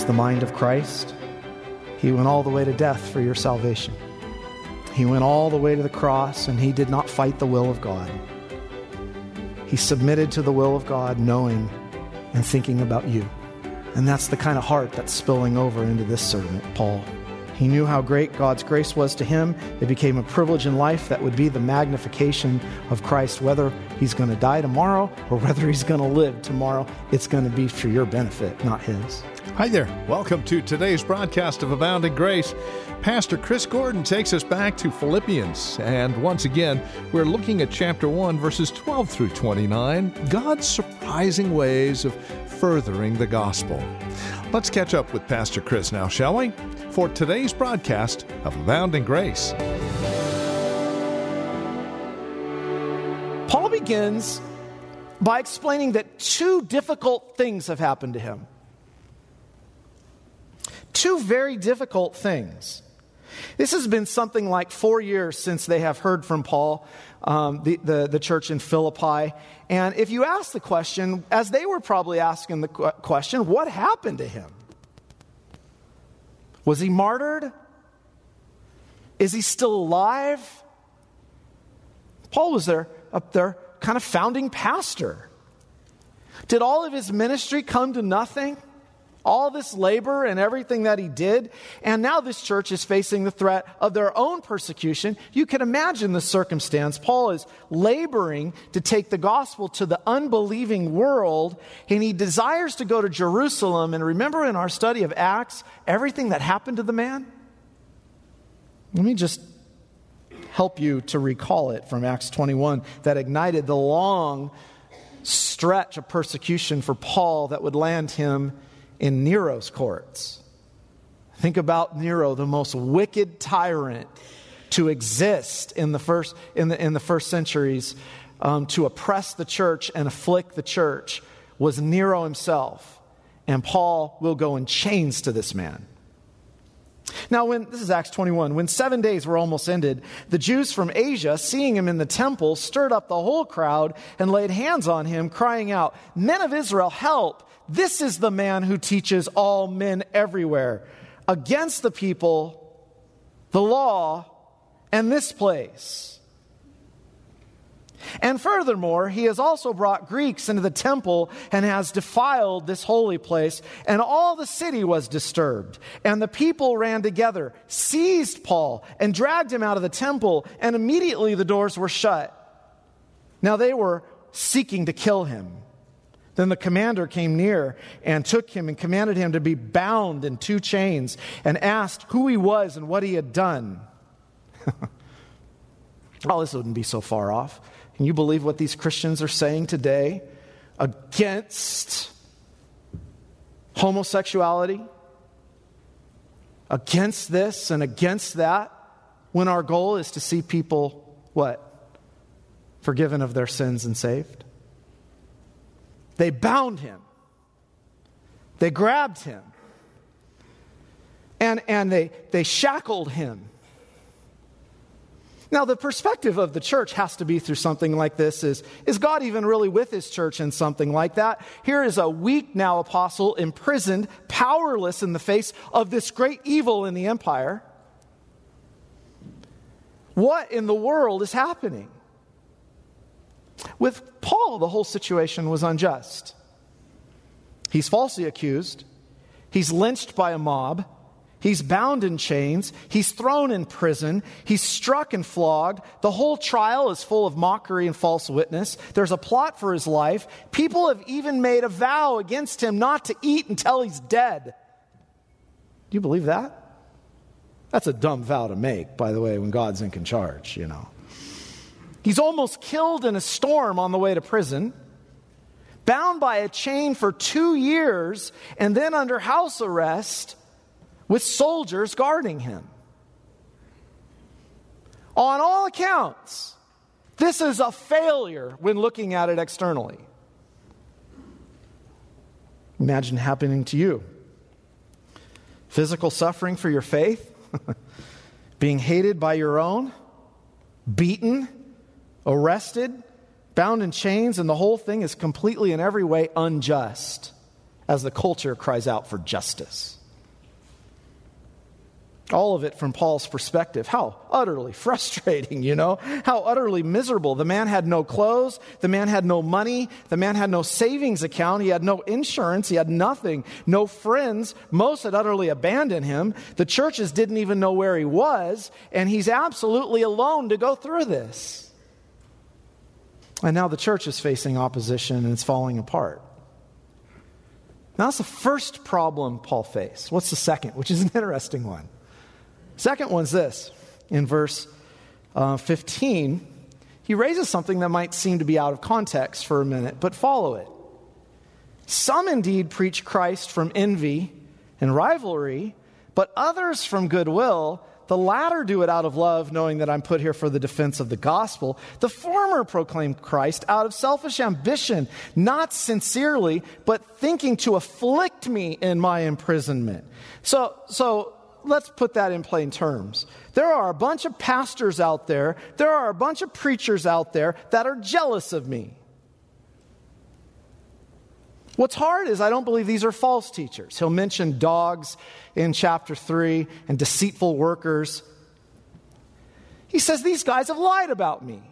was the mind of Christ, he went all the way to death for your salvation. He went all the way to the cross and he did not fight the will of God. He submitted to the will of God, knowing and thinking about you. And that's the kind of heart that's spilling over into this servant, Paul. He knew how great God's grace was to him. It became a privilege in life that would be the magnification of Christ, whether he's going to die tomorrow or whether he's going to live tomorrow. It's going to be for your benefit, not his. Hi there. Welcome to today's broadcast of Abounding Grace. Pastor Chris Gordon takes us back to Philippians. And once again, we're looking at chapter 1, verses 12 through 29 God's surprising ways of furthering the gospel. Let's catch up with Pastor Chris now, shall we? For today's broadcast of Abounding Grace. Paul begins by explaining that two difficult things have happened to him. Two very difficult things. This has been something like four years since they have heard from Paul, um, the, the, the, church in Philippi. And if you ask the question, as they were probably asking the question, what happened to him? Was he martyred? Is he still alive? Paul was there, up there, kind of founding pastor. Did all of his ministry come to nothing? All this labor and everything that he did. And now this church is facing the threat of their own persecution. You can imagine the circumstance. Paul is laboring to take the gospel to the unbelieving world, and he desires to go to Jerusalem. And remember in our study of Acts, everything that happened to the man? Let me just help you to recall it from Acts 21 that ignited the long stretch of persecution for Paul that would land him in Nero's courts. Think about Nero, the most wicked tyrant to exist in the first, in the, in the first centuries, um, to oppress the church and afflict the church, was Nero himself. And Paul will go in chains to this man. Now, when this is Acts 21, when seven days were almost ended, the Jews from Asia, seeing him in the temple, stirred up the whole crowd and laid hands on him, crying out, Men of Israel, help! This is the man who teaches all men everywhere against the people, the law, and this place. And furthermore, he has also brought Greeks into the temple and has defiled this holy place, and all the city was disturbed. And the people ran together, seized Paul, and dragged him out of the temple, and immediately the doors were shut. Now they were seeking to kill him. Then the commander came near and took him and commanded him to be bound in two chains and asked who he was and what he had done. oh, this wouldn't be so far off. Can you believe what these Christians are saying today against homosexuality? Against this and against that? When our goal is to see people, what? Forgiven of their sins and saved? They bound him, they grabbed him, and, and they, they shackled him. Now, the perspective of the church has to be through something like this is, is God even really with his church in something like that? Here is a weak now apostle imprisoned, powerless in the face of this great evil in the empire. What in the world is happening? With Paul, the whole situation was unjust. He's falsely accused, he's lynched by a mob, he's bound in chains, he's thrown in prison, he's struck and flogged. The whole trial is full of mockery and false witness. There's a plot for his life. People have even made a vow against him not to eat until he's dead. Do you believe that? That's a dumb vow to make, by the way, when God's in charge, you know. He's almost killed in a storm on the way to prison, bound by a chain for two years, and then under house arrest with soldiers guarding him. On all accounts, this is a failure when looking at it externally. Imagine happening to you physical suffering for your faith, being hated by your own, beaten arrested, bound in chains, and the whole thing is completely in every way unjust. as the culture cries out for justice. All of it from Paul's perspective. How utterly frustrating, you know? How utterly miserable. The man had no clothes. The man had no money. The man had no savings account. He had no insurance. He had nothing. No friends. Most had utterly abandoned him. The churches didn't even know where he was. And he's absolutely alone to go through this. And now the church is facing opposition and it's falling apart. Now, that's the first problem Paul faced. What's the second, which is an interesting one? Second one's this. In verse uh, 15, he raises something that might seem to be out of context for a minute, but follow it. Some indeed preach Christ from envy and rivalry, but others from goodwill. The latter do it out of love, knowing that I'm put here for the defense of the gospel. The former proclaim Christ out of selfish ambition, not sincerely, but thinking to afflict me in my imprisonment. So, so let's put that in plain terms. There are a bunch of pastors out there, there are a bunch of preachers out there that are jealous of me. What's hard is I don't believe these are false teachers. He'll mention dogs in chapter 3 and deceitful workers. He says these guys have lied about me.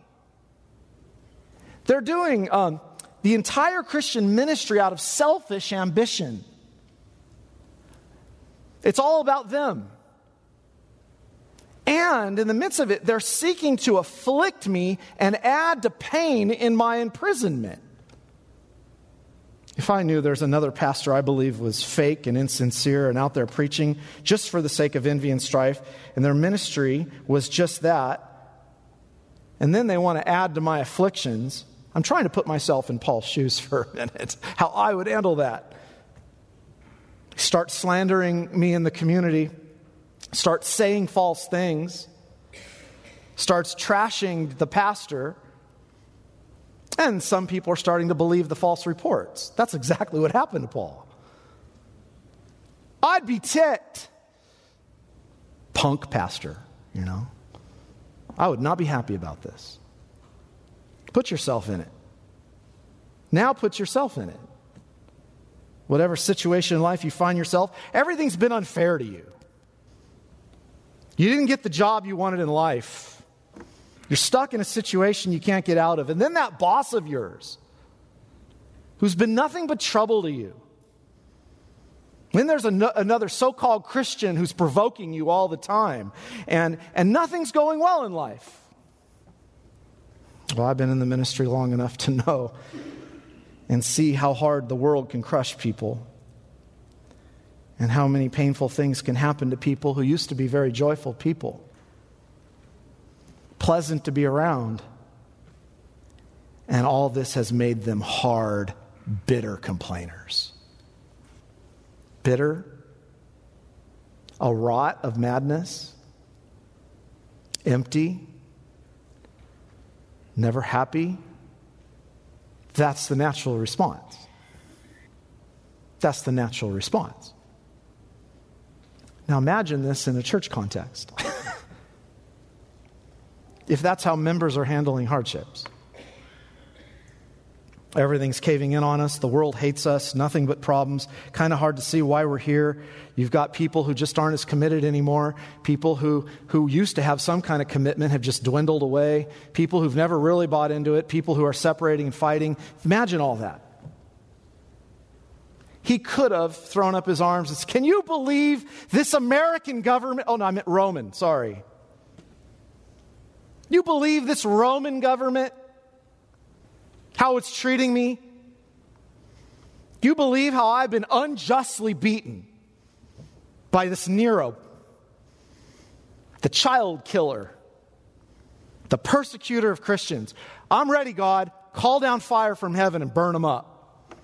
They're doing um, the entire Christian ministry out of selfish ambition. It's all about them. And in the midst of it, they're seeking to afflict me and add to pain in my imprisonment. If I knew there's another pastor I believe was fake and insincere and out there preaching just for the sake of envy and strife, and their ministry was just that, and then they want to add to my afflictions, I'm trying to put myself in Paul's shoes for a minute, how I would handle that. Start slandering me in the community, start saying false things, starts trashing the pastor. And some people are starting to believe the false reports. That's exactly what happened to Paul. I'd be ticked. Punk pastor, you know. I would not be happy about this. Put yourself in it. Now put yourself in it whatever situation in life you find yourself, everything's been unfair to you. You didn't get the job you wanted in life. You're stuck in a situation you can't get out of. And then that boss of yours, who's been nothing but trouble to you. Then there's an- another so called Christian who's provoking you all the time, and, and nothing's going well in life. Well, I've been in the ministry long enough to know and see how hard the world can crush people and how many painful things can happen to people who used to be very joyful people, pleasant to be around. And all this has made them hard, bitter complainers. Bitter, a rot of madness, empty, never happy, that's the natural response. That's the natural response. Now imagine this in a church context. if that's how members are handling hardships. Everything's caving in on us. The world hates us. Nothing but problems. Kind of hard to see why we're here. You've got people who just aren't as committed anymore. People who, who used to have some kind of commitment have just dwindled away. People who've never really bought into it. People who are separating and fighting. Imagine all that. He could have thrown up his arms and said, Can you believe this American government? Oh, no, I meant Roman. Sorry. You believe this Roman government how it's treating me? You believe how I've been unjustly beaten by this Nero, the child killer, the persecutor of Christians? I'm ready, God. Call down fire from heaven and burn them up.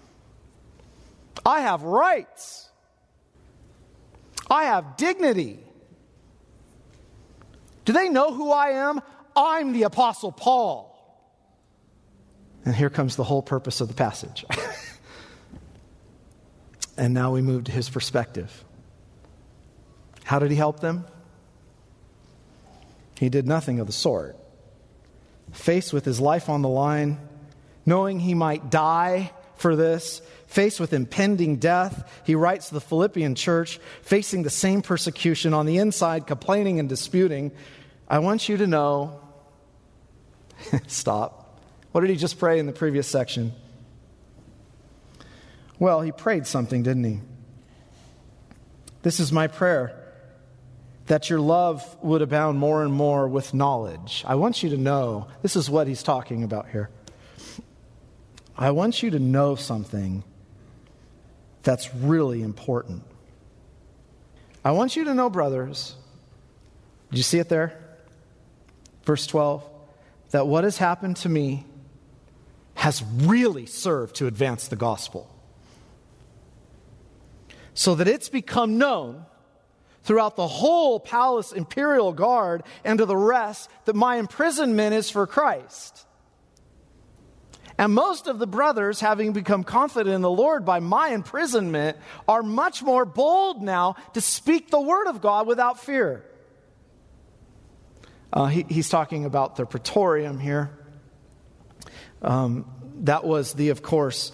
I have rights. I have dignity. Do they know who I am? I'm the Apostle Paul. And here comes the whole purpose of the passage. and now we move to his perspective. How did he help them? He did nothing of the sort. Faced with his life on the line, knowing he might die for this, faced with impending death. He writes to the Philippian church, facing the same persecution on the inside, complaining and disputing. I want you to know. Stop. What did he just pray in the previous section? Well, he prayed something, didn't he? This is my prayer that your love would abound more and more with knowledge. I want you to know this is what he's talking about here. I want you to know something that's really important. I want you to know, brothers, did you see it there? Verse 12, that what has happened to me has really served to advance the gospel so that it's become known throughout the whole palace imperial guard and to the rest that my imprisonment is for Christ. And most of the brothers, having become confident in the Lord by my imprisonment, are much more bold now to speak the word of God without fear. Uh, he, he's talking about the praetorium here. Um, that was the, of course,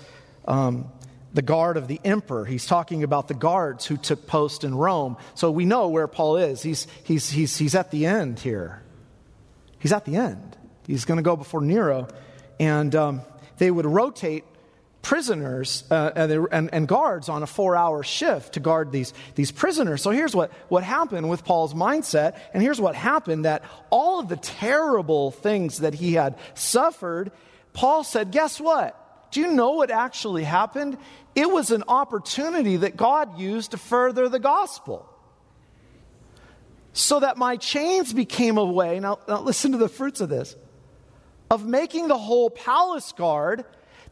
um, the guard of the emperor. He's talking about the guards who took post in Rome. So we know where Paul is. He's, he's, he's, he's at the end here. He's at the end. He's going to go before Nero. And um, they would rotate prisoners uh, and, and, and, guards on a four hour shift to guard these, these prisoners. So here's what, what happened with Paul's mindset. And here's what happened that all of the terrible things that he had suffered, Paul said, Guess what? Do you know what actually happened? It was an opportunity that God used to further the gospel. So that my chains became a way, now, now listen to the fruits of this, of making the whole palace guard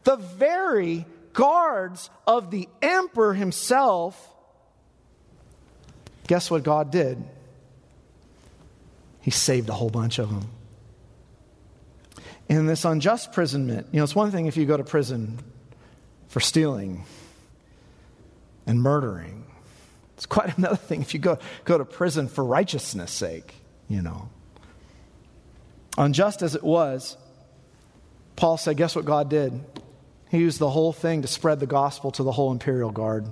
the very guards of the emperor himself. Guess what God did? He saved a whole bunch of them in this unjust imprisonment. You know, it's one thing if you go to prison for stealing and murdering. It's quite another thing if you go, go to prison for righteousness' sake, you know. Unjust as it was, Paul said, guess what God did? He used the whole thing to spread the gospel to the whole imperial guard.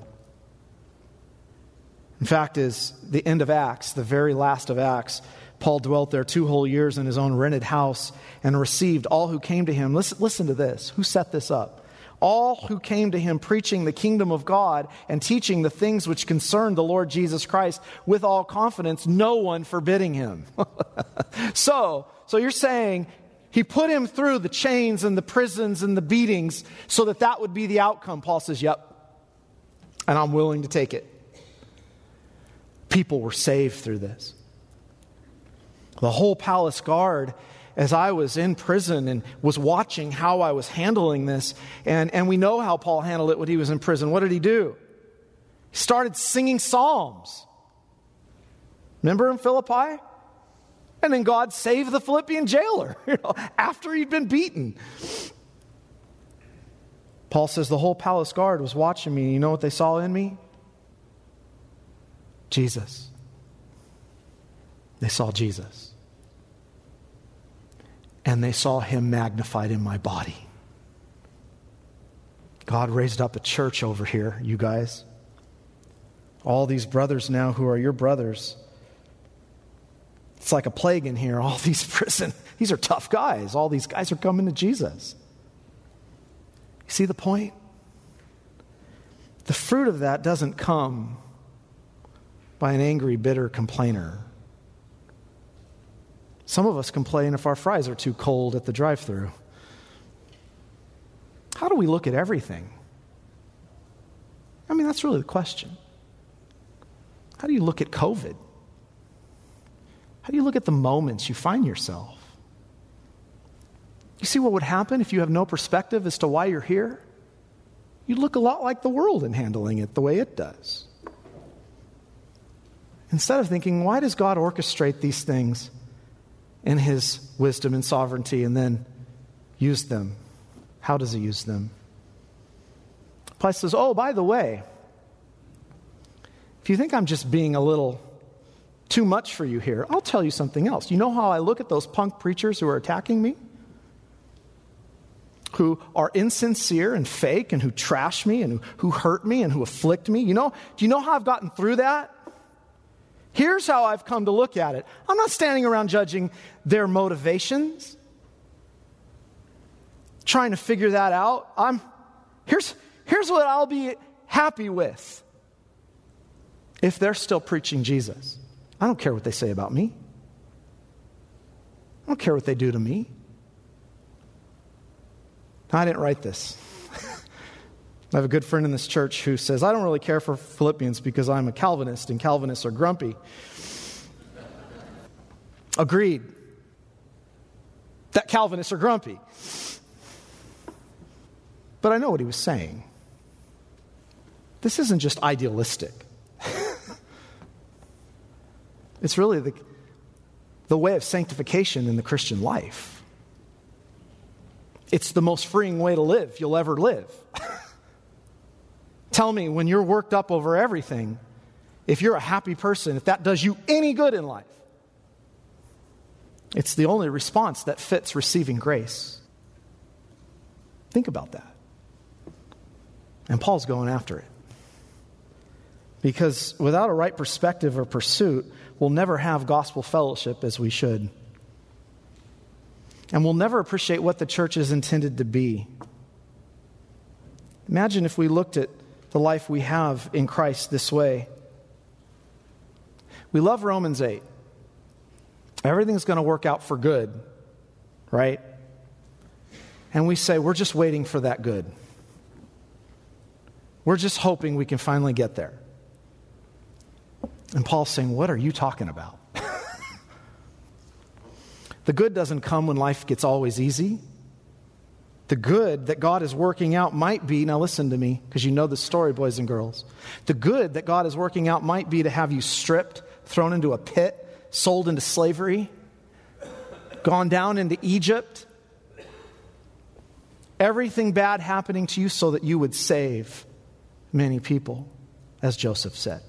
In fact, is the end of Acts, the very last of Acts, Paul dwelt there two whole years in his own rented house and received all who came to him. Listen, listen to this. Who set this up? All who came to him preaching the kingdom of God and teaching the things which concern the Lord Jesus Christ with all confidence, no one forbidding him. so, so you're saying he put him through the chains and the prisons and the beatings so that that would be the outcome. Paul says, Yep. And I'm willing to take it. People were saved through this. The whole palace guard, as I was in prison and was watching how I was handling this, and, and we know how Paul handled it when he was in prison. What did he do? He started singing psalms. Remember in Philippi? And God saved the Philippian jailer you know, after he'd been beaten. Paul says the whole palace guard was watching me. You know what they saw in me? Jesus. They saw Jesus. And they saw him magnified in my body. God raised up a church over here, you guys. All these brothers now who are your brothers. It's like a plague in here. All these prison, these are tough guys. All these guys are coming to Jesus. You see the point? The fruit of that doesn't come by an angry, bitter complainer. Some of us complain if our fries are too cold at the drive through. How do we look at everything? I mean, that's really the question. How do you look at COVID? How do you look at the moments you find yourself? You see what would happen if you have no perspective as to why you're here? You look a lot like the world in handling it the way it does. Instead of thinking, why does God orchestrate these things in His wisdom and sovereignty and then use them? How does He use them? Paul says, oh, by the way, if you think I'm just being a little too much for you here, I'll tell you something else. You know how I look at those punk preachers who are attacking me? who are insincere and fake and who trash me and who, hurt me and who afflict me. You know, do you know how I've gotten through that? Here's how I've come to look at it. I'm not standing around judging their motivations, trying to figure that out. I'm here's here's what I'll be happy with. If they're still preaching Jesus, I don't care what they say about me. I don't care what they do to me. I didn't write this. I have a good friend in this church who says, I don't really care for Philippians because I'm a Calvinist and Calvinists are grumpy. Agreed. That Calvinists are grumpy. But I know what he was saying. This isn't just idealistic, it's really the, the way of sanctification in the Christian life. It's the most freeing way to live you'll ever live. Tell me, when you're worked up over everything, if you're a happy person, if that does you any good in life, it's the only response that fits receiving grace. Think about that. And Paul's going after it. Because without a right perspective or pursuit, we'll never have gospel fellowship as we should. And we'll never appreciate what the church is intended to be. Imagine if we looked at the life we have in Christ this way. We love Romans 8. Everything's going to work out for good, right? And we say, we're just waiting for that good. We're just hoping we can finally get there. And Paul's saying, What are you talking about? the good doesn't come when life gets always easy. The good that God is working out might be, now listen to me, because you know the story, boys and girls. The good that God is working out might be to have you stripped, thrown into a pit, sold into slavery, gone down into Egypt. Everything bad happening to you so that you would save many people, as Joseph said.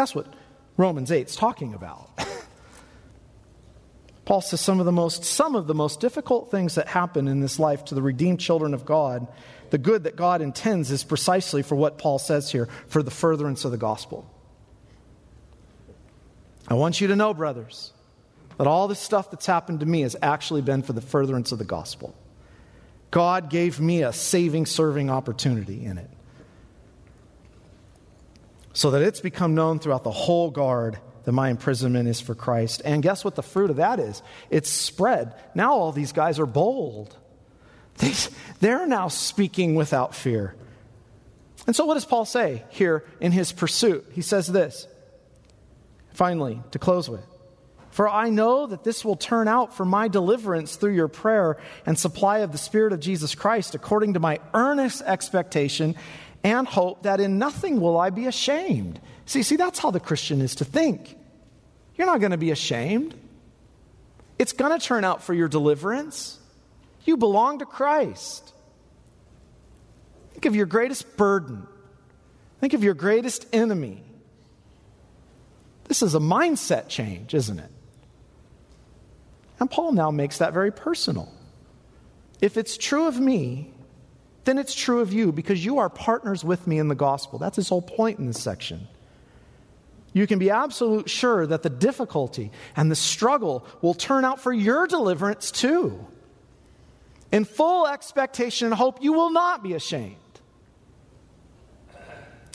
That's what Romans 8 is talking about. Paul says some of the most some of the most difficult things that happen in this life to the redeemed children of God, the good that God intends is precisely for what Paul says here, for the furtherance of the gospel. I want you to know, brothers, that all this stuff that's happened to me has actually been for the furtherance of the gospel. God gave me a saving, serving opportunity in it. So that it's become known throughout the whole guard that my imprisonment is for Christ. And guess what the fruit of that is? It's spread. Now all these guys are bold. They're now speaking without fear. And so, what does Paul say here in his pursuit? He says this, finally, to close with. For I know that this will turn out for my deliverance through your prayer and supply of the Spirit of Jesus Christ, according to my earnest expectation and hope that in nothing will I be ashamed See, see, that's how the Christian is to think. You're not going to be ashamed. It's going to turn out for your deliverance. You belong to Christ. Think of your greatest burden. Think of your greatest enemy. This is a mindset change, isn't it? And Paul now makes that very personal. If it's true of me, then it's true of you because you are partners with me in the gospel. That's his whole point in this section you can be absolute sure that the difficulty and the struggle will turn out for your deliverance too. In full expectation and hope, you will not be ashamed.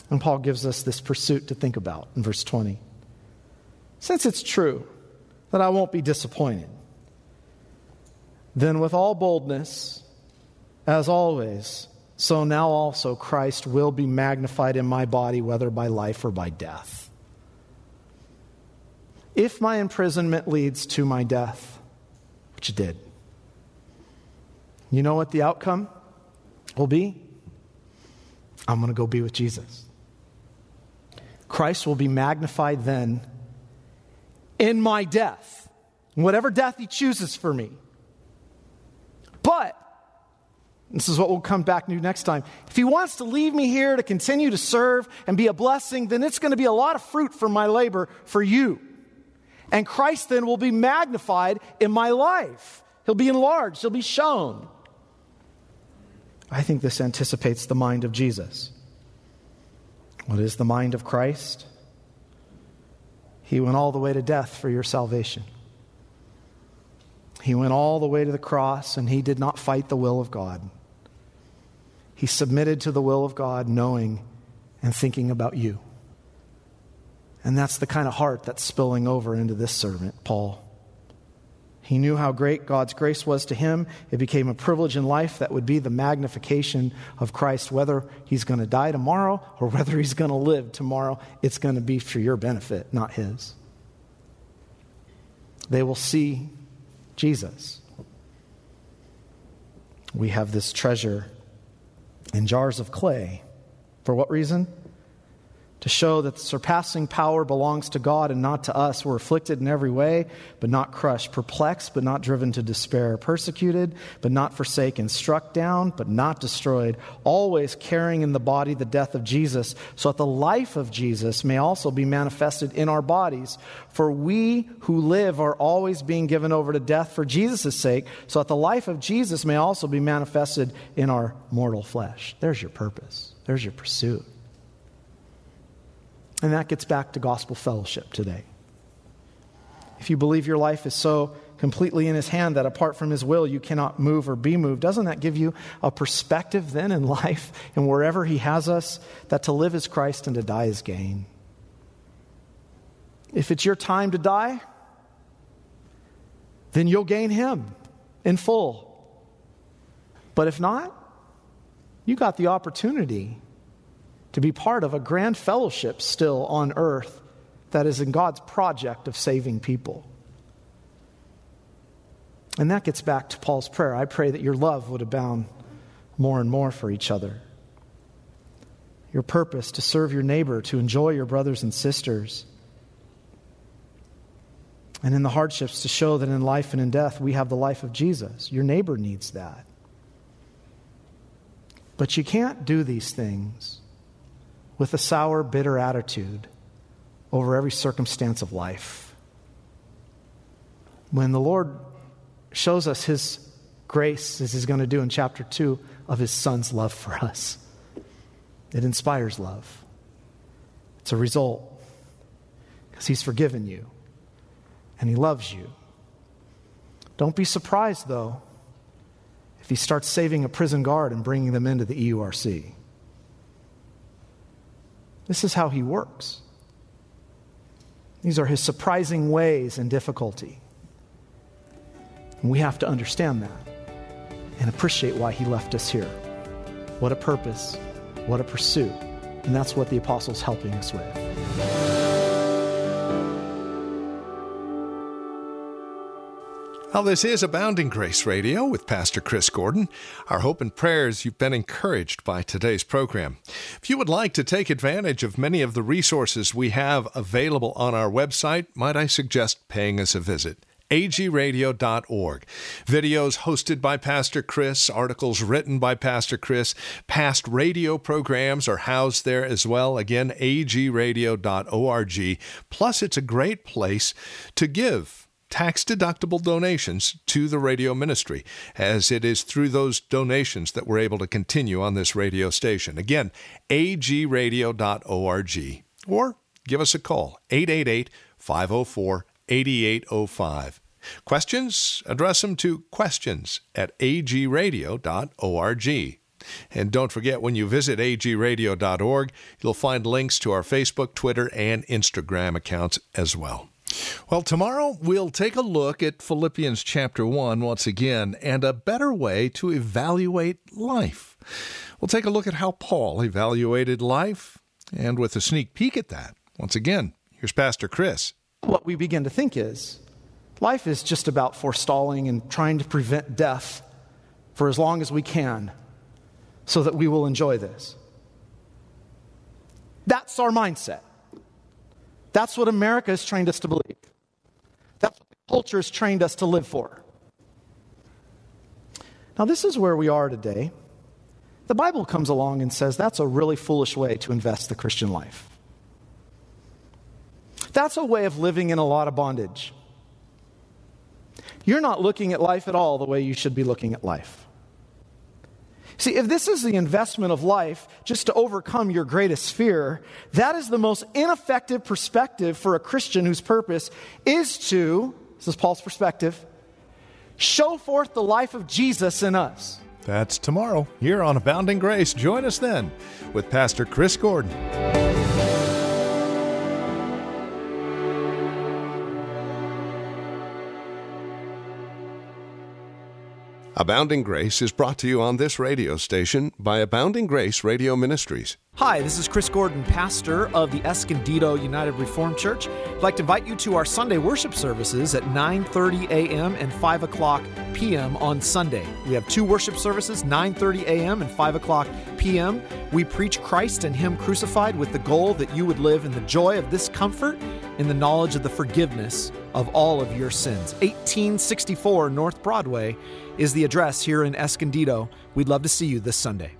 And Paul gives us this pursuit to think about in verse 20. Since it's true that I won't be disappointed, then with all boldness, as always, so now also Christ will be magnified in my body, whether by life or by death if my imprisonment leads to my death, which it did, you know what the outcome will be? I'm going to go be with Jesus. Christ will be magnified then in my death, whatever death he chooses for me. But, this is what we'll come back to next time. If he wants to leave me here to continue to serve and be a blessing, then it's going to be a lot of fruit from my labor for you. And Christ then will be magnified in my life. He'll be enlarged, he'll be shown. I think this anticipates the mind of Jesus. What is the mind of Christ? He went all the way to death for your salvation. He went all the way to the cross and he did not fight the will of God. He submitted to the will of God, knowing and thinking about you. And that's the kind of heart that's spilling over into this servant, Paul. He knew how great God's grace was to him. It became a privilege in life that would be the magnification of Christ, whether he's going to die tomorrow or whether he's going to live tomorrow. It's going to be for your benefit, not his. They will see Jesus. We have this treasure in jars of clay. For what reason? To show that the surpassing power belongs to God and not to us. We're afflicted in every way, but not crushed, perplexed, but not driven to despair, persecuted, but not forsaken, struck down, but not destroyed, always carrying in the body the death of Jesus, so that the life of Jesus may also be manifested in our bodies. For we who live are always being given over to death for Jesus' sake, so that the life of Jesus may also be manifested in our mortal flesh. There's your purpose, there's your pursuit. And that gets back to gospel fellowship today. If you believe your life is so completely in His hand that apart from His will you cannot move or be moved, doesn't that give you a perspective then in life and wherever He has us that to live is Christ and to die is gain? If it's your time to die, then you'll gain Him in full. But if not, you got the opportunity to be part of a grand fellowship still on earth that is in God's project of saving people. And that gets back to Paul's prayer. I pray that your love would abound more and more for each other. Your purpose to serve your neighbor, to enjoy your brothers and sisters. And in the hardships, to show that in life and in death, we have the life of Jesus. Your neighbor needs that. But you can't do these things with a sour, bitter attitude over every circumstance of life. When the Lord shows us His grace, as He's going to do in chapter 2, of His Son's love for us, it inspires love. It's a result because He's forgiven you and He loves you. Don't be surprised, though, if He starts saving a prison guard and bringing them into the EURC. This is how he works. These are his surprising ways in difficulty. And we have to understand that and appreciate why he left us here. What a purpose, what a pursuit. And that's what the apostle's helping us with. Well, this is Abounding Grace Radio with Pastor Chris Gordon. Our hope and prayers you've been encouraged by today's program. If you would like to take advantage of many of the resources we have available on our website, might I suggest paying us a visit? agradio.org. Videos hosted by Pastor Chris, articles written by Pastor Chris, past radio programs are housed there as well. Again, agradio.org. Plus, it's a great place to give tax deductible donations to the radio ministry, as it is through those donations that we're able to continue on this radio station. Again, agradio.org. Or give us a call, 888 504 8805. Questions? Address them to questions at agradio.org. And don't forget, when you visit agradio.org, you'll find links to our Facebook, Twitter, and Instagram accounts as well. Well, tomorrow we'll take a look at Philippians chapter 1 once again and a better way to evaluate life. We'll take a look at how Paul evaluated life and with a sneak peek at that. Once again, here's Pastor Chris. What we begin to think is life is just about forestalling and trying to prevent death for as long as we can so that we will enjoy this. That's our mindset. That's what America has trained us to believe. That's what the culture has trained us to live for. Now, this is where we are today. The Bible comes along and says that's a really foolish way to invest the Christian life. That's a way of living in a lot of bondage. You're not looking at life at all the way you should be looking at life. See, if this is the investment of life just to overcome your greatest fear, that is the most ineffective perspective for a Christian whose purpose is to, this is Paul's perspective, show forth the life of Jesus in us. That's tomorrow here on Abounding Grace. Join us then with Pastor Chris Gordon. Abounding Grace is brought to you on this radio station by Abounding Grace Radio Ministries. Hi, this is Chris Gordon, pastor of the Escondido United Reformed Church. I'd like to invite you to our Sunday worship services at 9:30 a.m. and 5 o'clock p.m. on Sunday. We have two worship services, 9:30 a.m. and 5 o'clock p.m. We preach Christ and Him crucified with the goal that you would live in the joy of this comfort, in the knowledge of the forgiveness of all of your sins. 1864 North Broadway is the address here in Escondido. We'd love to see you this Sunday.